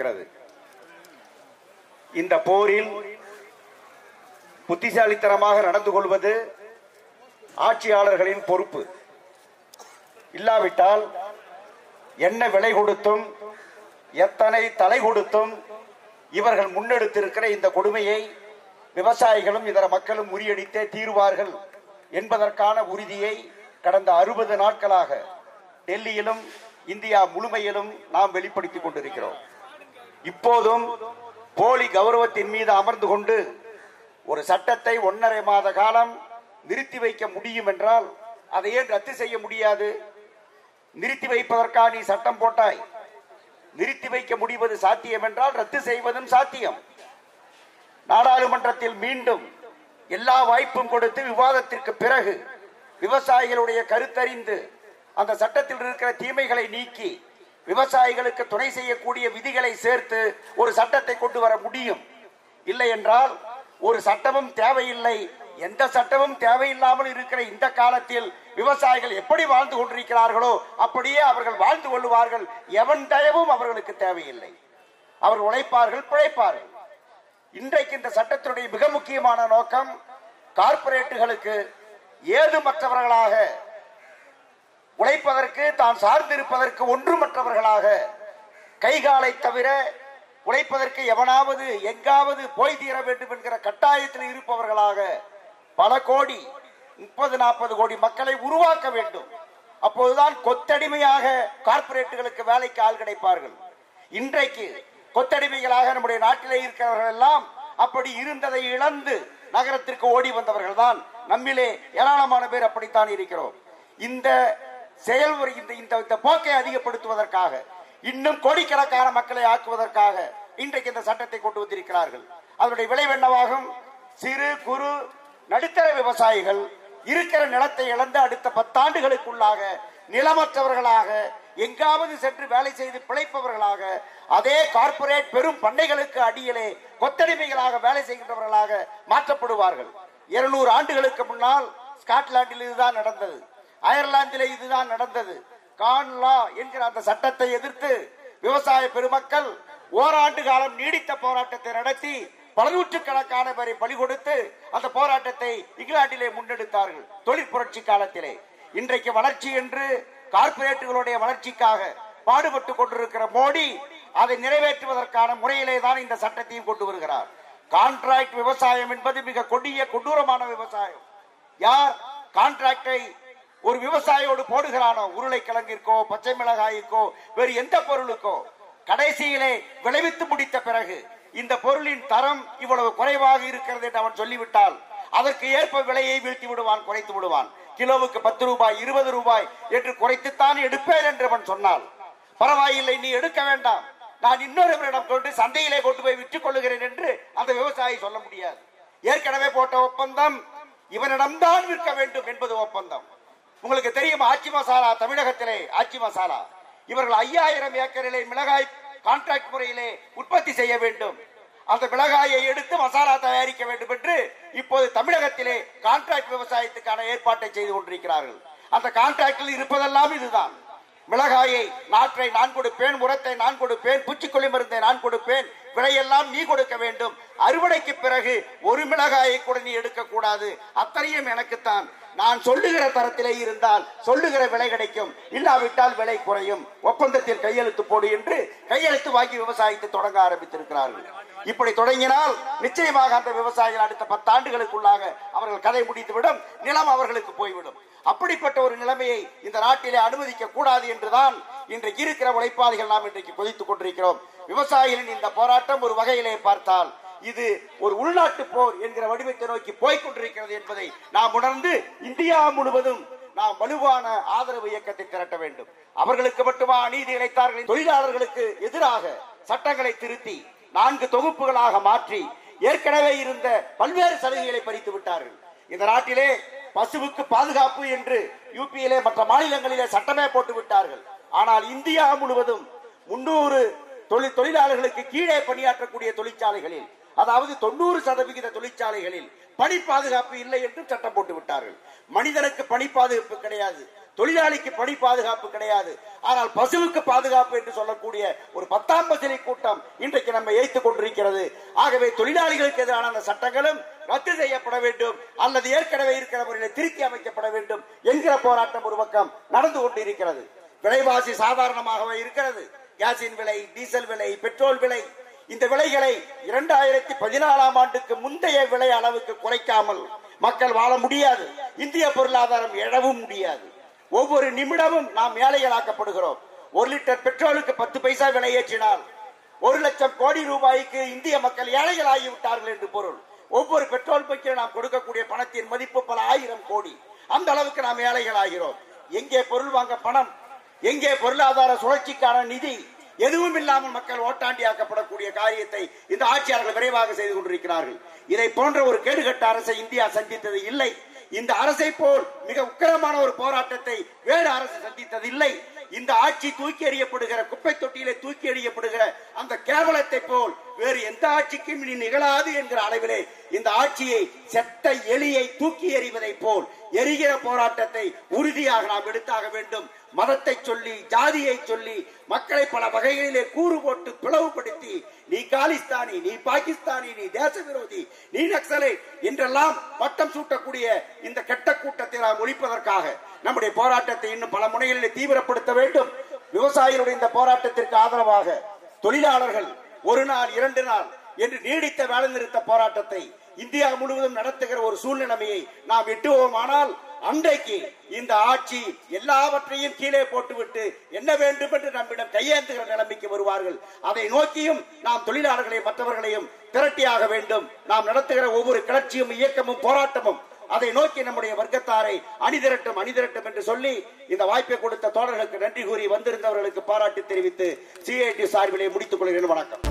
இருக்கிறது. இந்த போரில் புத்திசாலித்தனமாக நடந்து கொள்வது ஆட்சியாளர்களின் பொறுப்பு. இல்லாவிட்டால் என்ன விலை கொடுத்தும் எத்தனை தலை கொடுத்தும் இவர்கள் முன்னெடுத்திருக்கிற இந்த கொடுமையை விவசாயிகளும் இதர மக்களும் முறியடித்தே தீருவார்கள் என்பதற்கான உறுதியை கடந்த அறுபது நாட்களாக டெல்லியிலும் இந்தியா முழுமையிலும் நாம் வெளிப்படுத்திக் கொண்டிருக்கிறோம். இப்போதும் போலி கௌரவத்தின் மீது அமர்ந்து கொண்டு ஒரு சட்டத்தை ஒன்றரை மாத காலம் நிறுத்தி வைக்க முடியும் என்றால் அதை ஏன் ரத்து செய்ய முடியாது? நிறுத்தி வைப்பதற்காக நீ சட்டம் போட்டாய்? நிறுத்தி வைக்க முடிவது சாத்தியம் என்றால் ரத்து செய்வதும் சாத்தியம். நாடாளுமன்றத்தில் மீண்டும் எல்லா வாய்ப்பும் கொடுத்து விவாதத்திற்கு பிறகு விவசாயிகளுடைய கருத்தறிந்து அந்த சட்டத்தில் இருக்கிற தீமைகளை நீக்கி விவசாயிகளுக்கு துணை செய்யக்கூடிய விதிகளை சேர்த்து ஒரு சட்டத்தை கொண்டு வர முடியும். இல்லை என்றால் ஒரு சட்டமும் தேவையில்லை. எந்த சட்டமும் தேவையில்லாமல் இருக்கிற இந்த காலத்தில் விவசாயிகள் எப்படி வாழ்ந்து கொண்டிருக்கிறார்களோ அப்படியே அவர்கள் வாழ்ந்து கொள்வார்கள் எவன் தயவும் அவர்களுக்கு தேவையில்லை. அவர் உழைப்பார்கள் பிழைப்பார்கள். இன்றைக்கு இந்த சட்டத்தினுடைய மிக முக்கியமான நோக்கம் கார்ப்பரேட்டுகளுக்கு ஏதுமற்றவர்களாக உழைப்பதற்கு தான் சார்ந்திருப்பதற்கு ஒன்றுமற்றவர்களாக கைகாலை தவிர உழைப்பதற்கு எவனாவது எங்காவது போய் தீர வேண்டும் என்கிற கட்டாயத்தில் இருப்பவர்களாக பல கோடி முப்பது நாற்பது கோடி மக்களை உருவாக்க வேண்டும். அப்போதுதான் கொத்தடிமையாக கார்ப்பரேட்டுகளுக்கு வேலைக்கு ஆள் கிடைப்பார்கள். இன்றைக்கு கொத்தடிமைகளாக நம்முடைய நாட்டிலே இருக்கிறவர்கள் எல்லாம் அப்படி இருந்ததை இழந்து நகரத்திற்கு ஓடி வந்தவர்கள் தான் நம்மிலே ஏராளமான பேர் அப்படித்தான் இருக்கிறோம். இந்த செயல்முறை இந்த இந்த போக்கை அதிகப்படுத்துவதற்காக இன்னும் கோடிக்கணக்கான மக்களை ஆக்குவதற்காக இன்றைக்கு இந்த சட்டத்தை கொண்டு வந்திருக்கிறார்கள். அதனுடைய விளைவு என்னவாகும்? சிறு குறு நடுத்தர விவசாயிகள் இருக்கிற நிலத்தை இழந்து அடுத்த பத்தாண்டுகளுக்குள்ளாக நிலமற்றவர்களாக எங்காவது சென்று வேலை செய்து பிழைப்பவர்களாக அதே கார்ப்பரேட் பெரும் பண்ணைகளுக்கு அடியிலே கொத்தடிமைகளாக வேலை செய்கின்றவர்களாக மாற்றப்படுவார்கள். இருநூறு ஆண்டுகளுக்கு முன்னால் ஸ்காட்லாண்டில் இதுதான் நடந்தது. அயர்லாந்திலே இதுதான் நடந்தது. கான்லா என்கிற அந்த சட்டத்தை எதிர்த்து விவசாய பெருமக்கள் ஓராண்டு காலம் நீடித்த போராட்டத்தை நடத்தி பல நூற்றுக்கணக்கான பேரை பலி கொடுத்து அந்த போராட்டத்தை இங்கிலாந்திலே முன்னெடுத்தார்கள் தொழிற் புரட்சி காலத்திலே. இன்றைக்கு வளர்ச்சி என்று கார்ப்பரேட்டுகளுடைய வளர்ச்சிக்காக பாடுபட்டு கொண்டிருக்கிற மோடி அதை நிறைவேற்றுவதற்கான முறையிலே தான் இந்த சட்டத்தையும் கொண்டு வருகிறார். கான்ட்ராக்ட் விவசாயம் என்பது மிக கொடிய கொடூரமான விவசாயம். யார் கான்ட்ராக்டை ஒரு விவசாயியோடு போடுகிறானோ? உருளைக்கிழங்கிற்கோ பச்சை மிளகாய்க்கோ வேறு எந்த பொருளுக்கோ? கடைசியிலே விளைவித்து முடித்த பிறகு இந்த பொருளின் தரம் இவ்வளவு குறைவாக இருக்கிறது என்று அவன் சொல்லிவிட்டால் அதற்கு ஏற்ப விலையை வீழ்த்தி விடுவான் குறைத்து விடுவான். கிலோவுக்கு பத்து ரூபாய் இருபது ரூபாய் என்று குறைத்துத்தான் எடுப்பேன் என்று அவன் சொன்னால் பரவாயில்லை நீ எடுக்க வேண்டாம். நான் இன்னொருவரிடம் கொண்டு சந்தையிலே கொண்டு போய் விற்றுக் கொள்ளுகிறேன் என்று அந்த விவசாயி சொல்ல முடியாது. ஏற்கனவே போட்ட ஒப்பந்தம் இவனிடம்தான் விற்க வேண்டும் என்பது ஒப்பந்தம். உங்களுக்கு தெரியும்? ஆச்சி மசாலா தமிழகத்திலே ஆட்சி மசாலா இவர்கள் ஐயாயிரம் ஏக்கரிலே மிளகாய் கான்ட்ராக்ட் முறையிலே உற்பத்தி செய்ய வேண்டும். அந்த மிளகாயை எடுத்து மசாலா தயாரிக்க வேண்டும் என்று இப்போது தமிழகத்திலே கான்ட்ராக்ட் விவசாயத்துக்கான ஏற்பாட்டை செய்து கொண்டிருக்கிறார்கள். அந்த கான்ட்ராக்டில் இருப்பதெல்லாம் இதுதான். மிளகாயை நாற்றை நான் கொடுப்பேன் உரத்தை நான் கொடுப்பேன் பூச்சிக்கொல்லி மருந்தை நான் கொடுப்பேன் விலையெல்லாம் நீ கொடுக்க வேண்டும். அறுவடைக்கு பிறகு ஒரு மிளகாயை கூட நீ எடுக்க கூடாது அத்தனையும் எனக்குத்தான். நான் சொல்லுகிற தரத்திலே இருந்தால் சொல்லுகிற விலை கிடைக்கும். இல்லாவிட்டால் விலை குறையும். ஒப்பந்தத்தில் கையெழுத்து போடு என்று கையெழுத்து வாங்கி விவசாயத்தை தொடங்க ஆரம்பித்திருக்கிறார்கள். இப்படி தொடங்கினால் நிச்சயமாக அந்த விவசாயிகள் அடுத்த பத்தாண்டுகளுக்குள்ளாக அவர்கள் கதை முடித்துவிடும். நிலம் அவர்களுக்கு போய்விடும். அப்படிப்பட்ட ஒரு நிலைமையை இந்த நாட்டிலே அனுமதிக்க கூடாது என்றுதான் இன்றைக்கு இருக்கிற உழைப்பாளிகள் நாம் இன்றைக்கு கொதித்துக் கொண்டிருக்கிறோம். விவசாயிகளின் இந்த போராட்டம் ஒரு வகையிலே பார்த்தால் இது ஒரு உள்நாட்டு போர் என்கிற வடிவத்தை நோக்கி போய்க் கொண்டிருக்கிறது என்பதை நாம் உணர்ந்து இந்தியா முழுவதும் நாம் வலுவான ஆதரவு இயக்கத்தை திரட்ட வேண்டும். அவர்களுக்கு மட்டுமா அநீதி இழைத்தார்கள்? தொழிலாளர்களுக்கு எதிராக சட்டங்களை திருத்தி நான்கு தொகுப்புகளாக மாற்றி ஏற்கனவே இருந்த பல்வேறு சலுகைகளை பறித்து விட்டார்கள். இந்த நாட்டிலே பசுவுக்கு பாதுகாப்பு என்று யூபியிலே மற்ற மாநிலங்களிலே சட்டமே போட்டு விட்டார்கள். ஆனால் இந்தியா முழுவதும் முன்னூறு தொழில் தொழிலாளர்களுக்கு கீழே பணியாற்றக்கூடிய தொழிற்சாலைகளில் அதாவது தொண்ணூறு சதவிகித தொழிற்சாலைகளில் பணி பாதுகாப்பு இல்லை என்று சட்டம் போட்டு விட்டார்கள். மனிதனுக்கு பணி பாதுகாப்பு கிடையாது. தொழிலாளிக்கு பணி பாதுகாப்பு கிடையாது. ஆனால் பசுவுக்கு பாதுகாப்பு என்று சொல்லக்கூடிய ஒரு பத்தாம் பசிலை கூட்டம் இன்றைக்கு நம்ம ஏய்த்துக் கொண்டிருக்கிறது. ஆகவே தொழிலாளிகளுக்கு எதிரான அந்த சட்டங்களும் ரத்து செய்யப்பட வேண்டும். அல்லது ஏற்கனவே இருக்கிற முறையில் திருத்தி அமைக்கப்பட வேண்டும் என்கிற போராட்டம் ஒரு பக்கம் நடந்து கொண்டிருக்கிறது. விலைவாசி சாதாரணமாகவே இருக்கிறது. கேஸின் விலை டீசல் விலை பெட்ரோல் விலை இந்த விலைகளை இரண்டாயிரத்தி பதினாலாம் ஆண்டுக்கு முந்தைய விலை அளவுக்கு குறைக்காமல் மக்கள் வாழ முடியாது. இந்திய பொருளாதாரம் எழவும் முடியாது. ஒவ்வொரு நிமிடமும் நாம் ஏழைகளாக்கப்படுகிறோம் ஒரு லிட்டர் பெட்ரோலுக்கு பத்து பைசா விலை ஏற்றினால் ஒரு லட்சம் கோடி ரூபாய்க்கு இந்திய மக்கள் ஏழைகள் ஆகிவிட்டார்கள் என்று பொருள். ஒவ்வொரு பெட்ரோல் பைக்கில் நாம் கொடுக்கக்கூடிய பணத்தின் மதிப்பு பல ஆயிரம் கோடி. அந்த அளவுக்கு நாம் ஏழைகள் ஆகிறோம் எங்கே பொருள் வாங்க பணம்? எங்கே பொருளாதார சுழற்சிக்கான நிதி? எதுவும் இல்லாமல் மக்கள் ஓட்டாண்டியாக்கப்படக்கூடிய காரியத்தை இந்த ஆட்சியாளர்கள் விரைவாக செய்து கொண்டிருக்கிறார்கள். இதை போன்ற ஒரு கேடுகட்ட அரசை இந்தியா சந்தித்தது இல்லை. இந்த அரசை போல் மிக உக்கிரமான ஒரு போராட்டத்தை வேறு அரசு சந்தித்தது இல்லை. இந்த ஆட்சி தூக்கி எறியப்படுகிற குப்பை தொட்டியிலே தூக்கி எறியப்படுகிற அந்த கேவலத்தை போல் வேறு எந்த ஆட்சிக்கும் இனி நிகழாது என்கிற அளவிலே இந்த ஆட்சியை செத்த எலியை தூக்கி எறிவதை போல் எரிகிற போராட்டத்தை உறுதியாக நாம் எடுத்தாக வேண்டும். மதத்தை சொல்லி ஜாதியை சொல்லி மக்களை பல வகைகளிலே கூறு போட்டு பிளவுபடுத்தி நீ காலிஸ்தானி நீ பாகிஸ்தானி நீ தேச விரோதி நீ நக்சலை என்றெல்லாம் பட்டம் சூட்டக்கூடிய இந்த கெட்ட கூட்டத்தை நாம் ஒழிப்பதற்காக நம்முடைய போராட்டத்தை இன்னும் பல முனைகளிலே தீவிரப்படுத்த வேண்டும். விவசாயிகளுடைய இந்த போராட்டத்திற்கு ஆதரவாக தொழிலாளர்கள் ஒரு நாள் இரண்டு நாள் என்று நீடித்த வேலை நிறுத்த போராட்டத்தை இந்தியா முழுவதும் நடத்துகிற ஒரு சூழ்நிலைமையை நாம் எட்டுவோமானால் அன்றைக்கு இந்த ஆட்சி எல்லாவற்றையும் கீழே போட்டுவிட்டு என்ன வேண்டும் என்று நம்மிடம் கையேந்துகிற நிலைமைக்கு வருவார்கள். அதை நோக்கியும் நாம் தொழிலாளர்களையும் மற்றவர்களையும் திரட்டியாக வேண்டும். நாம் நடத்துகிற ஒவ்வொரு கிளர்ச்சியும் இயக்கமும் போராட்டமும் அதை நோக்கி நம்முடைய வர்க்கத்தாரை அணிதிரட்டும் அணிதிரட்டும் என்று சொல்லி இந்த வாய்ப்பை கொடுத்த தோழர்களுக்கு நன்றி கூறி வந்திருந்தவர்களுக்கு பாராட்டு தெரிவித்து சிஐடி சார்பிலே முடித்துக் கொள்கிறேன். வணக்கம்.